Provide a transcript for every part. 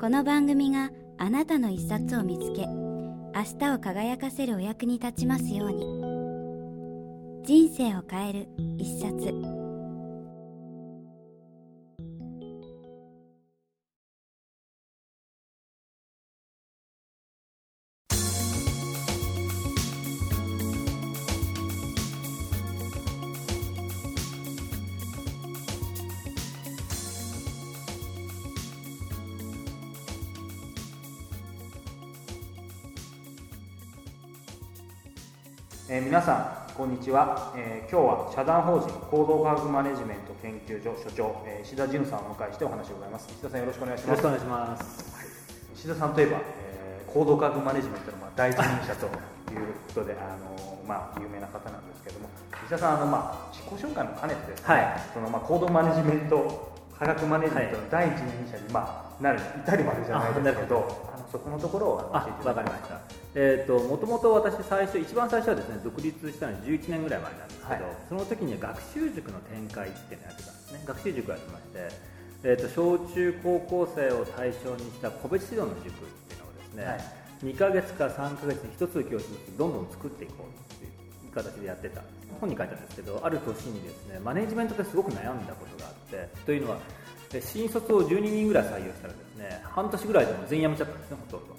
この番組があなたの一冊を見つけ、明日を輝かせるお役に立ちますように。人生を変える一冊。ちは、えー、今日は社団法人行動科学マネジメント研究所所長、えー、石田純さんをお迎えしてお話を伺います。石田さんよろしくお願いします。よろしくお願いします、はい、石田さんといえば、えー、行動科学マネジメントのまあ第一人者ということであのまあ有名な方なんですけども石田さんあのまあ自己紹介も兼ねてですね、はい、そのまあ行動マネジメント科学マネジメントの第一人者にまあなる至るまでじゃないですけどそこのところを教えてわかりました。えーと、もともと私最初一番最初はですね独立したのは11年ぐらい前なんですけど、はい、その時に学習塾の展開っていうのをやってたんですね。学習塾をやってまして、えーと、小中高校生を対象にした個別指導の塾っていうのをですね、はい、2ヶ月か3ヶ月に1つの教室ずつどんどん作っていこうっていう形でやってた。本に書いたんですけどある年にですねマネジメントですごく悩んだことがあってというのは新卒を12人ぐらい採用したらですね半年ぐらいでも全員辞めちゃったんですねほとんど。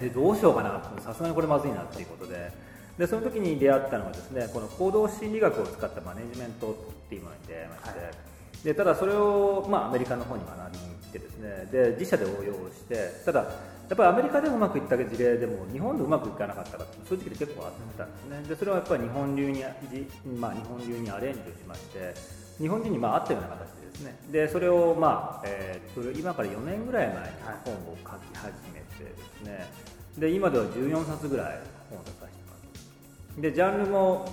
で どうしようかなさすがにこれまずいなっていうことで。でその時に出会ったのがですねこの行動心理学を使ったマネジメントっていうものに出会いまして、はい、でただそれを、まあ、アメリカの方に学びに行ってですね。で自社で応用してただやっぱりアメリカでうまくいった事例でも日本でうまくいかなかったかって正直で結構あったんですね。でそれはやっぱり日本流に、まあ、日本流にアレンジをしまして日本人にまあ合ったような形でですね。でそれを、まあえー、今から4年ぐらい前に本を書き始めてですね。で今では14冊ぐらい本を出させてもらってでジャンルも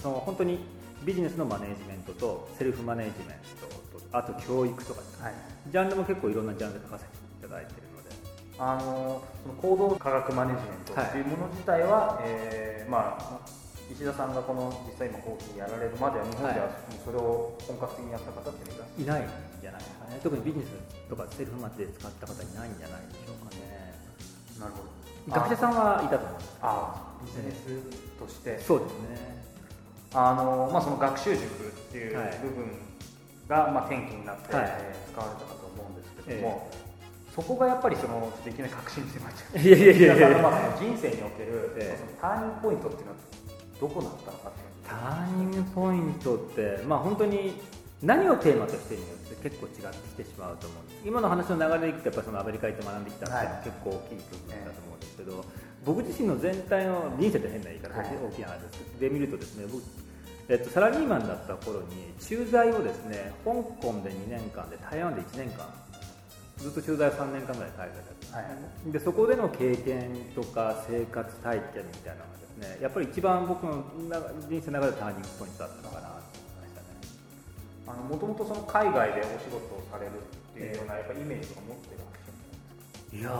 その本当にビジネスのマネジメントとセルフマネジメントとあと教育とか、はい、ジャンルも結構いろんなジャンルで書かせていただいているので。あのその行動科学マネジメントっていうもの自体は、はい、えー、まあ石田さんがこの実際今コーチやられるまでは日本ではそれを本格的にやった方っていないんじゃないですかね。特にビジネスとかセルフマで使った方いないんじゃないでしょうかね。なるほど。学者さんはいたと思います。ああビジネスとして、そうですね。あの、まあ、その学習塾っていう部分が、はい、まあ、転機になって、はい、使われたかと思うんですけども、えー、そこがやっぱりそのいきなり確信してまっちゃう。いやいやいやいや、まあ、人生における、えー、そのターニングポイントっていうのはどこだったのかターニングポイントって、まあ、本当に何をテーマとしてによって結構違ってきてしまうと思うんです。今の話の流れでいくとやっぱそのアメリカ行って学んできたっていうのは結構大きい部分だと思うんですけど、はい、僕自身の全体の人生って変な言い方で大きな話です。で見るとですね僕えっと、サラリーマンだった頃に駐在をですね香港で2年間で台湾で1年間ずっと駐在3年間ぐらい海外だった、はい、でそこでの経験とか生活体験みたいなのがねやっぱり一番僕の人生の中でターニングポイントだったのかなと思いましたね。あのもともとその海外でお仕事をされるっていうようなやっぱイメージとか持ってらっしゃるいや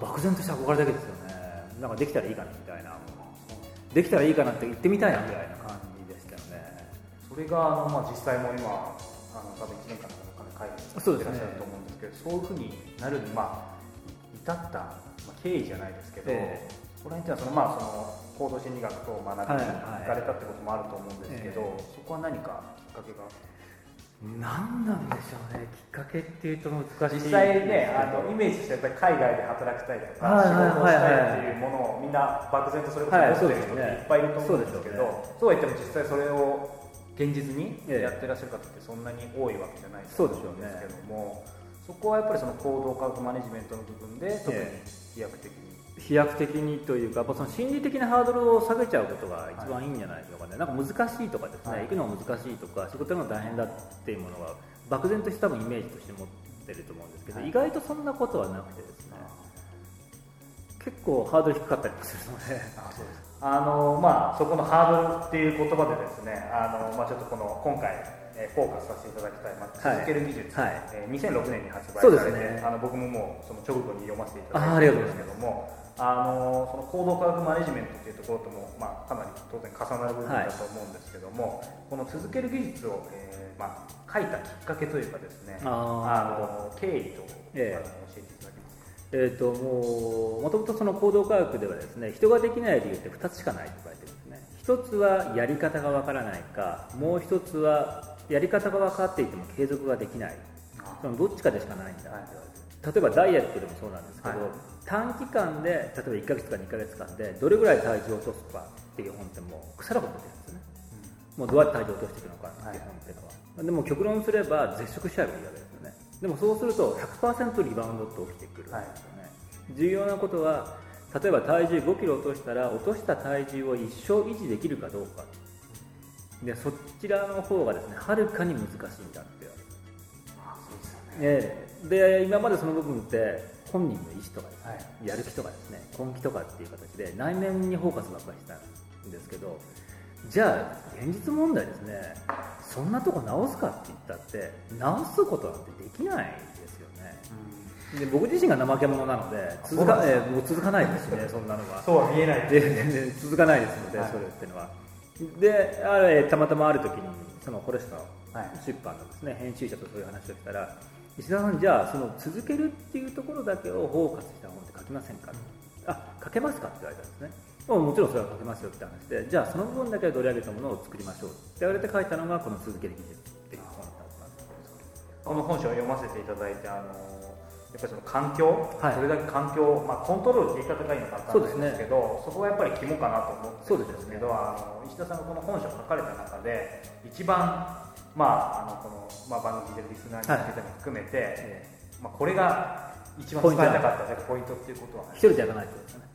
漠然とした憧れだけですよね。なんかできたらいいかなみたいなできたらいいかなって言ってみたいなみたいな感じでしたよね。それがあの、まあ、実際も今あの多分1年間の海外でそうでらっしゃると思うんですけどそう,、いうふうになるに、まあ、至った、まあ、経緯じゃないですけど、えー、これにはその、まあ、その行動心理学と学びに行かれたってこともあると思うんですけど、はいはい、そこは何かきっかけが？何なんでしょうね。きっかけっていうと難しい実際ねあのイメージしてやっぱり海外で働きたいとか、仕事をしたいっていうものをみんな漠然とそれこそ持ってる人っていっぱいいると思うんですけど、そうは言っても実際それを現実にやってらっしゃる方ってそんなに多いわけじゃないと思うんですけどもそこはやっぱりその行動科学マネジメントの部分で特に飛躍的に飛躍的にというか、その心理的なハードルを下げちゃうことが一番いいんじゃないでしょうかね、はい、なんか難しいとかですね、はい、行くのが難しいとか、仕事が大変だっていうものが、漠然とした多分イメージとして持っってると思うんですけど、はい、意外とそんなことはなくてですね結構ハードル低かったりもするので。あのまあ、そこのハードルっていう言葉でですねあの、まあ、ちょっとこの今回えー、フォーカスさせていただきたい、まあ、続ける技術、はい。えー、2006年に発売されて、ね、あの僕ももうその直後に読ませていただいてるんですけどもあのその行動科学マネジメントというところとも、まあ、かなり当然重なる部分だと思うんですけども、はい、この続ける技術を、えーまあ、書いたきっかけというかですねあの経緯と、えー、教えていただけますか？えーと、もうもともとその行動科学ではですね人ができない理由って2つしかないと言われてるんですね。1つはやり方がわからないかもう1つはやり方が分かっていても継続ができない。そのどっちかでしかないんだ、はい、例えばダイエットでもそうなんですけど、はい、短期間で例えば1か月か2か月間でどれぐらい体重を落とすかっていう本ってもう腐るほど出てるんですね、うん、もうどうやって体重を落としていくのかっていう本っていうのは、はい、でも極論すれば絶食しちゃえばいいわけですよね。でもそうすると100%リバウンドって起きてくるんですよね、重要なことは例えば体重5キロ落としたら落とした体重を一生維持できるかどうか。でそちらの方がですねはるかに難しいんだって言われるあそうですよね、で今までその部分って本人の意思とかですね、はい、やる気とかですね根気とかっていう形で内面にフォーカスばっかりしたんですけどじゃあ現実問題ですねそんなとこ直すかって言ったって直すことなんてできないですよね、うん、で僕自身が怠け者なので続か,、えー、もう続かないですねそんなのは。そうは見えない全然続かないですので、はい、それっていうのは。であれたまたまある時にそのフォレスト出版のですね、編集者とそういう話をしたら石田さんじゃあその続けるっていうところだけをフォーカスした本って書きませんか、うん、あ書けますかって言われたんですね。もちろんそれは書けますよ。って話でじゃあその部分だけ取り上げたものを作りましょうって言われて書いたのがこの続ける技術ってい。う本だったんですこの本書を読ませていただいてあのやっぱりその環境、はい、それだけ環境、まあ、コントロールって言い方がいいのか分かんないですけどそ、ね,、こがやっぱり肝かなと思ってるんですけど、ね、あの石田さんがこの本書を書かれた中で一番、まああのこのまあ、番組でリスナーに向けても含めて、はい、まあ、これが一番伝えたかったポイントっていうことは一人でやらないとですね。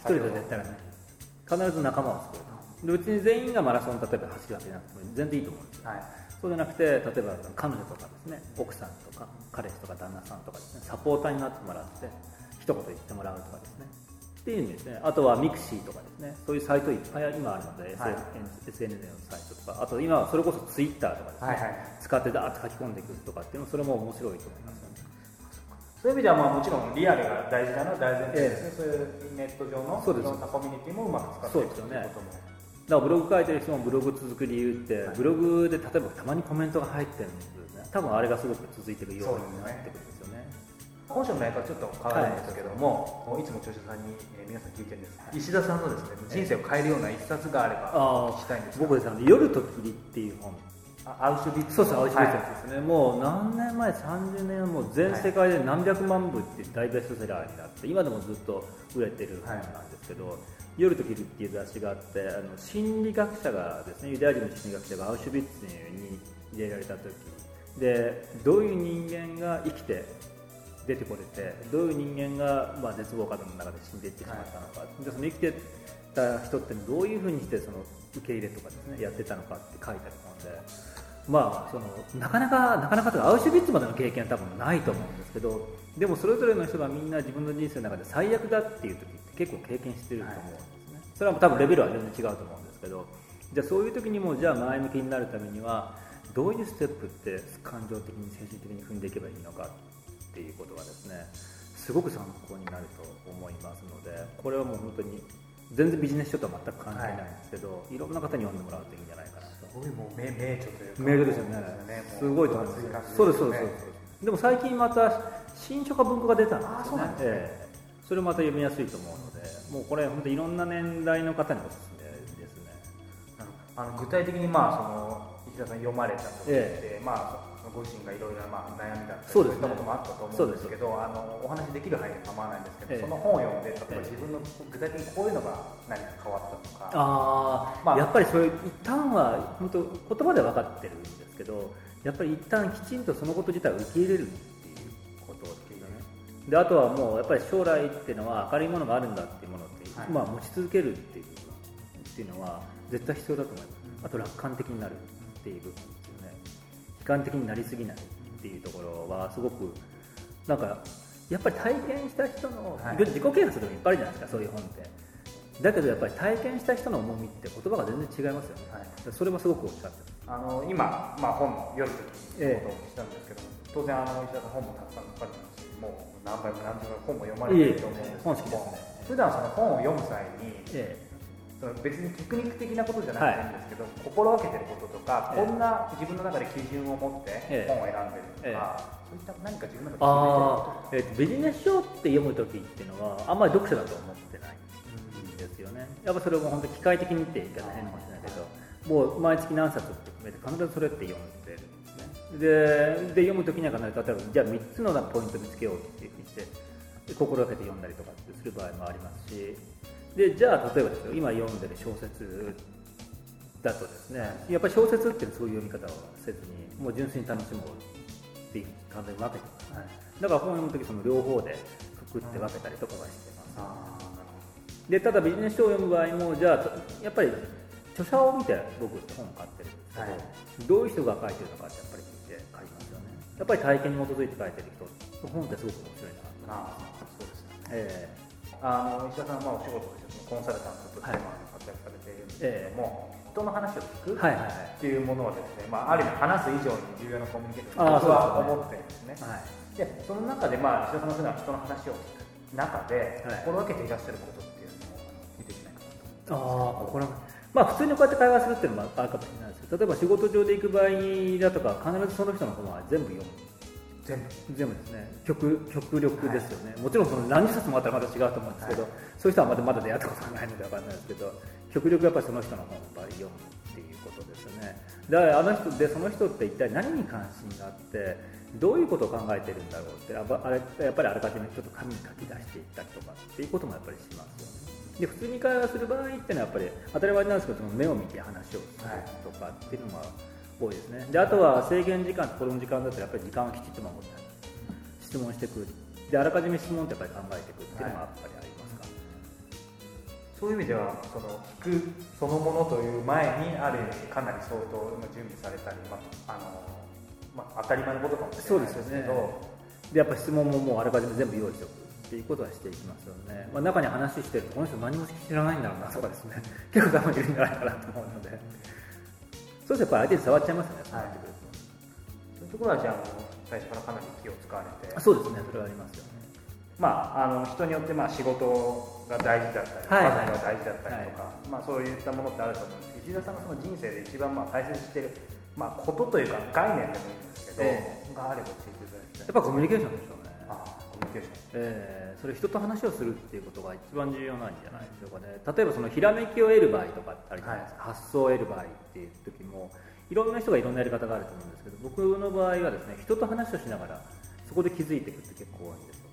一人で絶対やらない。必ず仲間を作る。とでうちに全員がマラソン例えば走るわけじゃなくても全然いいと思うんですよ、はい。そうじゃなくて例えば彼女とかですね奥さんとか彼氏とか旦那さんとかですねサポーターになってもらって一言言ってもらうとかですねっていう意味ですね。あとはミクシーとかですね。そういうサイトいっぱい今あるので、はい、SNS のサイトとか。あと今はそれこそツイッターとかですね、はいはい、使ってダーッと書き込んでいくとかっていうのそれも面白いと思います。ねそういう意味ではまあもちろんリアルが大事なのは大前提ですね、えー、そういうネット上のそうです。コミュニティもうまく使っていくということもだからブログ書いてる人もブログ続く理由って、ブログで例えばたまにコメントが入ってるんですね。多分あれがすごく続いてるようになってくるんですよね本書の内容はちょっと変わるんですけども、はい、いつも著者さんに、えー、皆さん聞いてるんです、石田さんのですね人生を変えるような一冊があれば聞きたいんです僕ですね「夜と霧」っていう本。アウシュビッツそうそうアウシュビッツですね、はい、もう何年前30年もう全世界で何百万部って大ベストセラーになって今でもずっと売れてる本なんですけど、はい。夜と昼っていう雑誌があってあの心理学者がですねユダヤ人の心理学者がアウシュビッツに入れられた時。でどういう人間が生きて出てこれてどういう人間が、まあ、絶望感の中で死んでいってしまったのか、はい、でその生きてた人ってどういうふうにしてその受け入れとかですねやってたのかって書いてある本で。まあ、そのなかなかなかなかとアウシュビッツまでの経験は多分ないと思うんですけどでもそれぞれの人がみんな自分の人生の中で最悪だっていう時って結構経験してると思うんですね、それは多分レベルは全然違うと思うんですけどじゃあそういう時にもじゃあ前向きになるためにはどういうステップって感情的に精神的に踏んでいけばいいのかっていうことがですねすごく参考になると思いますのでこれはもう本当に全然ビジネス書とは全く関係ないんですけど、はい、いろんな方に読んでもらうといいんじゃないかなと。すごいもう名名著というか名著ですよね。すごいと思います。そうですそうですでも最近また新書か文庫が出たんですよね、ええ、それまた読みやすいと思うのでもうこれ本当いろんな年代の方におすすめですね。あの具体的にまあその石田さん読まれた時って、ええ、まあご自身がいろいろなまあ悩みだったりそういったこともあったと思うんですけどあのお話できる範囲で構わないんですけど、え。その本を読んで例えば自分の具体的にこういうのが何か変わったとか。あ、まあ、やっぱりそれ一旦は本当言葉で分かってるんですけどやっぱり一旦きちんとそのこと自体を受け入れるっていうことっていうねであとはもうやっぱり将来っていうのは明るいものがあるんだっていうものって、はい、まあ、持ち続けるっていうっていうのは絶対必要だと思います、あと楽観的になるっていう部分。悲観的になりすぎないっていうところはすごくなんかやっぱり体験した人の、はい、自己啓発でもいっぱいあるじゃないですかそういう本って。だけどやっぱり体験した人の重みって言葉が全然違いますよね、はい、それもすごくおっしゃってあの今、まあ、本読むということをしたんですけど、え当然あの石田さん本もたくさん書かれてますしもう何倍も何十倍本も読まれてると思うんですけど、ね、普段その本を読む際に、ええその別にテクニック的なことじゃなくていいんですけど、はい、心がけてることとか、こんな自分の中で基準を持って本を選んでるとか、そういった何か自分の中で決めてるえー、ビジネス書って読む時っていうのはあんまり読書だと思ってないんですよね。やっぱそれも本当に機械的にって言い方変かもしれないけどもう毎月何冊って決めて必ずそれって読んでるんですね。でで読む時には必ず例えばじゃあ3つのポイント見つけようって言って心がけて読んだりとかってする場合もありますしでじゃあ例えばですよ今読んでる小説だとですねやっぱり小説っていうそういう読み方をせずにもう純粋に楽しもうっていう感じで分けてます、はい、だから本を読む時その両方でくくって分けたりとかはしてます、でただビジネス書を読む場合もじゃあやっぱり著者を見て僕って本を買ってるんですけど、はい、どういう人が書いてるのかってやっぱり見て書いますよね。やっぱり体験に基づいて書いてる人本ってすごく面白いなあそうですね、えーあの石田さんはお仕事コンサルタントとして活躍されているんですけれども、えー、人の話を聞くっていうものはですね、まあ、ある意味話す以上に重要なコミュニケーションと僕は思ってるんですね。はい、でその中で、まあ、石田さんのそういうのは人の話を聞く中で、心がけていらっしゃることっていうのを見ていきないかなと思います。あ心まあ、普通にこうやって会話するっていうのもあるかもしれないですけど例えば仕事上で行く場合だとか必ずその人の本は全部読む全部全部ですね。極極力ですよね、はい、もちろんその何十冊もあったらまた違うと思うんですけど、はい、そういう人はまだまだ出会ったことがないので分かんないですけど極力やっぱりその人の本を読むっていうことですよね。だからあの人でその人って一体何に関心があってどういうことを考えてるんだろうってあれやっぱりあらかじめちょっと紙に書き出していったりとかっていうこともやっぱりしますよね。で普通に会話する場合っていうのはやっぱり当たり前なんですけどその目を見て話をするとかっていうのは、多いですね。であとは制限時間とこの時間だとやっぱり時間をきちっと守って質問してくる。であらかじめ質問ってやっぱり考えてくるっていうのがやっぱりありますか、はい、そういう意味ではその聞くそのものという前にあるかなり相当準備されたり、まあのまあ、当たり前のことかもしれないですけど、ね、でやっぱ質問ももうあらかじめ全部用意しておくっていうことはしていきますよね、まあ、中に話してるとこの人何も知らないんだろうなとかですね。結構多分いるんじゃないかなと思うのでそうするとやっぱり相手に触っちゃいますよね、はい、そういうところはじゃあ最初からかなり気を使われて。そうですねそれはありますよね。まあ、あの人によってまあ仕事が大事だったり、はい、パートナーが大事だったりとか、はい、まあ、そういったものってあると思うんですけど石田さんがその人生で一番まあ大切にしてる、まあ、ことというか概念でもいいんですけど、えー、があれば教えていただきたい。やっぱコミュニケーションでしょ。うケーション、えー、それ人と話をするっていうことが一番重要なんじゃないでしょうかね。例えばそのひらめきを得る場合とかってあるじゃないですか、はい、発想を得る場合っていう時もいろんな人がいろんなやり方があると思うんですけど僕の場合はですね人と話をしながらそこで気づいていくって結構多いんですよ。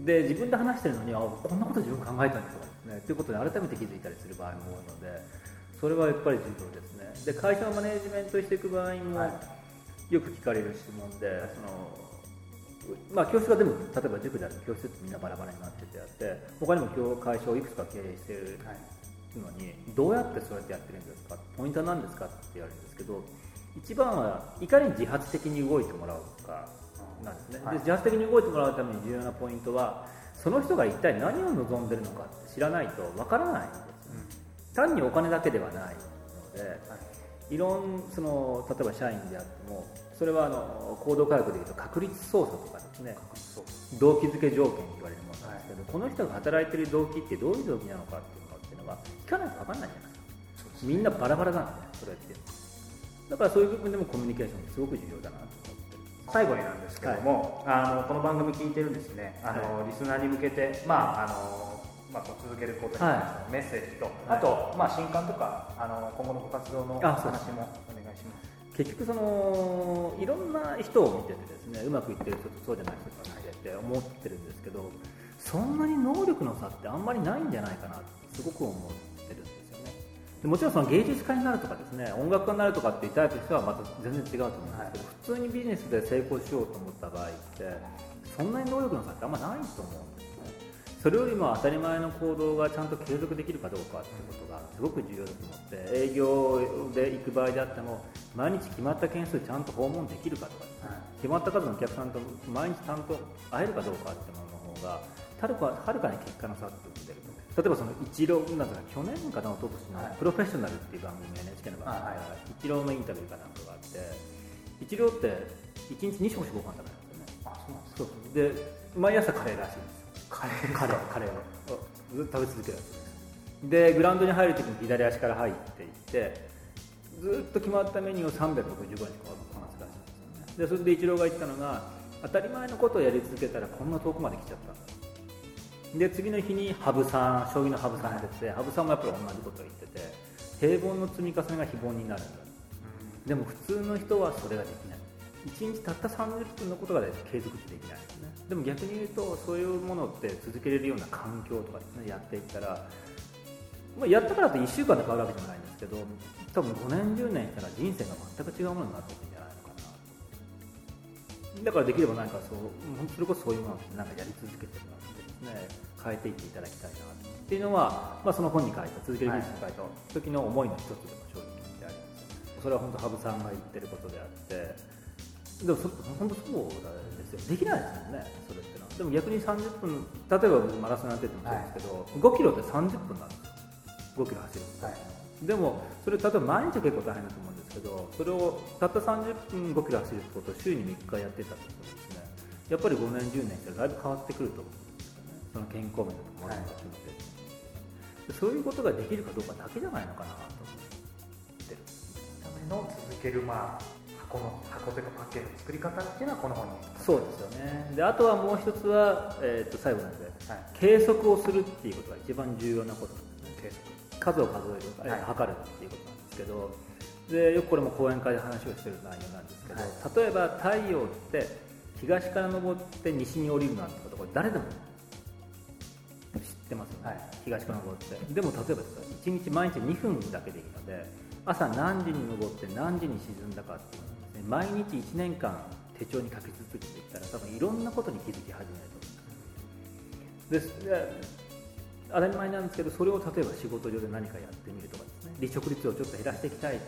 で自分で話してるのにあこんなこと自分考えたんですかね。ということで改めて気づいたりする場合も多いのでそれはやっぱり重要ですね。で会社のマネージメントしていく場合も、よく聞かれる質問で、そのまあ、教室が全部例えば塾である教室ってみんなバラバラになっててあって他にも会社をいくつか経営してい。るのにどうやってそうやってやってるんですか？ポイントは何ですかって言われるんですけど一番はいかに自発的に動いてもらうかなんですね、で自発的に動いてもらうために重要なポイントはその人が一体何を望んでるのかって知らないとわからないんです、うん、単にお金だけではないので、はい、いろんその例えば社員であってもそれはあの行動科学でいうと確率操作とかですね。動機づけ条件と言われるものなんですけど、はい、この人が働いてる動機ってどういう動機なのかっていうのっていうのは聞かないと分かんないじゃないですか。みんなバラバラなんですねそれって。だからそういう部分でもコミュニケーションってすごく重要だなと最後になんですけども、はい、あのこの番組聞いてるんですね。あの、はい、リスナーに向けて、まああのまあ、続けることに関してのメッセージと、はい、あと、まあ、新刊とかあの今後のご活動の話もお願いします結局そのいろんな人を見ててですねうまくいってる人とそうじゃない人がいてって思ってるんですけどそんなに能力の差ってあんまりないんじゃないかなってすごく思ってるんですよね。でもちろんその芸術家になるとかですね音楽家になるとかっていうタイプとしてはまた全然違うと思うんですけど、普通にビジネスで成功しようと思った場合ってそんなに能力の差ってあんまりないと思うんですそれよりも当たり前の行動がちゃんと継続できるかどうかっていうことがすごく重要だと思って営業で行く場合であっても毎日決まった件数ちゃんと訪問できるかとか決まった数のお客さんと毎日ちゃんと会えるかどうかっていうものの方がはるかはるかに結果の差って生んでると例えばそのイチローなんか去年かな一昨年の「プロフェッショナル」っていう番組 NHK の番組が、イチローのインタビューかなんかがあってイチローって1日2食ご飯食べるんですよね。あそうなんですか。で毎朝カレーらしいんですカレーカレーカレーをずっと食べ続けるんでグラウンドに入るときに左足から入っていってずっと決まったメニューを365日こなすらしいんですよね。でそれでイチローが言ったのが当たり前のことをやり続けたらこんな遠くまで来ちゃった。で次の日に羽生さん将棋の羽生さんが出て羽生さんもやっぱり同じことを言ってて平凡の積み重ねが非凡になるんだ、うん、でも普通の人はそれができない1日たった30分のことが継続できないですね。でも逆に言うとそういうものって続けれるような環境とかですねやっていったらまあ、やったからって1週間で変わるわけじゃないんですけど多分5年10年したら人生が全く違うものになっていくんじゃないのかな。だからできれば何かそうそれこそそういうものってなんかやり続けてもらってですね変えていっていただきたいなっていうのは、まあ、その本に書いた続ける技術に書いた時の思いの一つでも正直であります。それは本当羽生さんが言ってることであってでもそ本当そうですよできないですもんねそれってのは。でも逆に30分例えばマラソンやっててもそうですけど、はい、5キロって30分なんです5キロ走る、はい、でもそれ例えば毎日は結構大変だと思うんですけどそれをたった30分5キロ走るってことを週に3日やってたってことですね。やっぱり5年10年したらだいぶ変わってくると思うんですよ。ねその健康面とかもあるか含めて、はい、そういうことができるかどうかだけじゃないのかなと思ってる。ための続けるまあ箱の箱というかパッケージの作り方っていうのはこの本にそうですよね。であとはもう一つは、えー、と最後なので、はい、計測をするっていうことが一番重要なことなんですね。計測数を数える、はい、測るっていうことなんですけどでよくこれも講演会で話をしてる内容なんですけど、はい、例えば太陽って東から昇って西に降りるなんてことこれ誰でも知ってますよね、はい、東から昇って。でも例えば1日毎日2分だけでいいので朝何時に昇って何時に沈んだかっていうのをですね毎日1年間手帳に書き続けていったら多分いろんなことに気づき始めると思いますです。当たり前なんですけどそれを例えば仕事上で何かやってみるとかですね離職率をちょっと減らしていきたい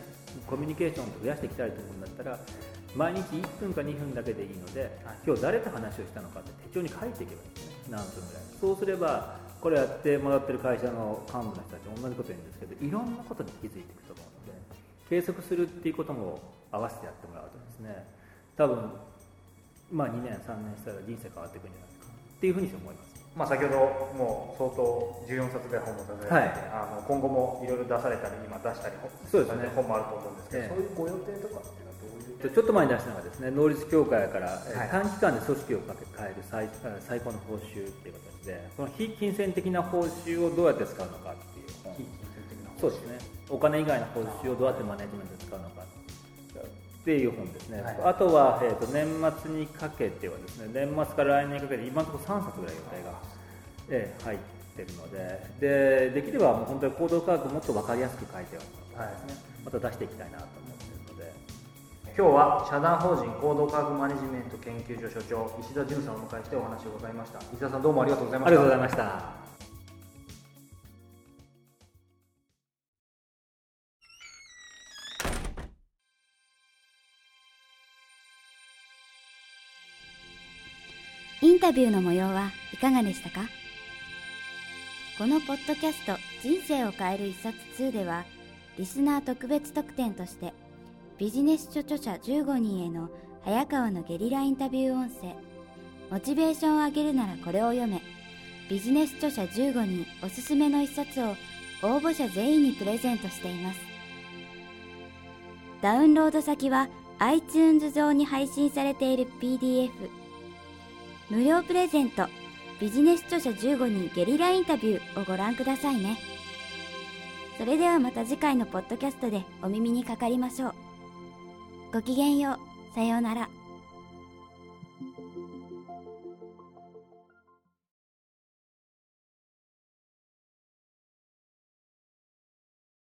コミュニケーションを増やしていきたいと思うんだったら毎日1分か2分だけでいいので、今日誰と話をしたのかって手帳に書いていけばいいんですね。何分ぐらい。そうすればこれやってもらってる会社の幹部の人たち同じこと言うんですけどいろんなことに気づいていくと思う計測するっていうことも合わせてやってもらうとですね。多分まあ2年3年したら人生変わっていくんじゃないか。っていうふうに思います。まあ、先ほどもう相当14冊ぐらい本も出されて、はい、あの今後もいろいろ出されたり今出したりそうです、ね、本もあると思うんですけど、えそういうご予定とかっていうのはどういう？ちょっと前に出したのがですね能率協会から、はい、短期間で組織を変える最最高の報酬っていう形でこの非金銭的な報酬をどうやって使うのかそうですね。お金以外の報酬をどうやってマネジメントで使うのかっていう本ですね、はい、あとは、えーと、年末にかけてはですね年末から来年にかけて今のところ3冊ぐらい予定が、えー、入ってるのででできればもう本当に行動科学もっと分かりやすく書いてすね、また出していきたいなと思ってるので。今日は社団法人行動科学マネジメント研究所所長石田純さんをお迎えしてお話を伺いました。石田さんどうもありがとうございました。ありがとうございましたタビューの模様はいかがでしたか？このポッドキャスト「人生を変える一冊2」ではリスナー特別特典としてビジネス書著者15人への早川のゲリラインタビュー音声モチベーションを上げるならこれを読めビジネス著者15人おすすめの一冊を応募者全員にプレゼントしています。ダウンロード先は iTunes 上に配信されている PDF 無料プレゼント。ビジネス著者15人ゲリラインタビューをご覧くださいね。それではまた次回のポッドキャストでお耳にかかりましょう。ごきげんよう。さようなら。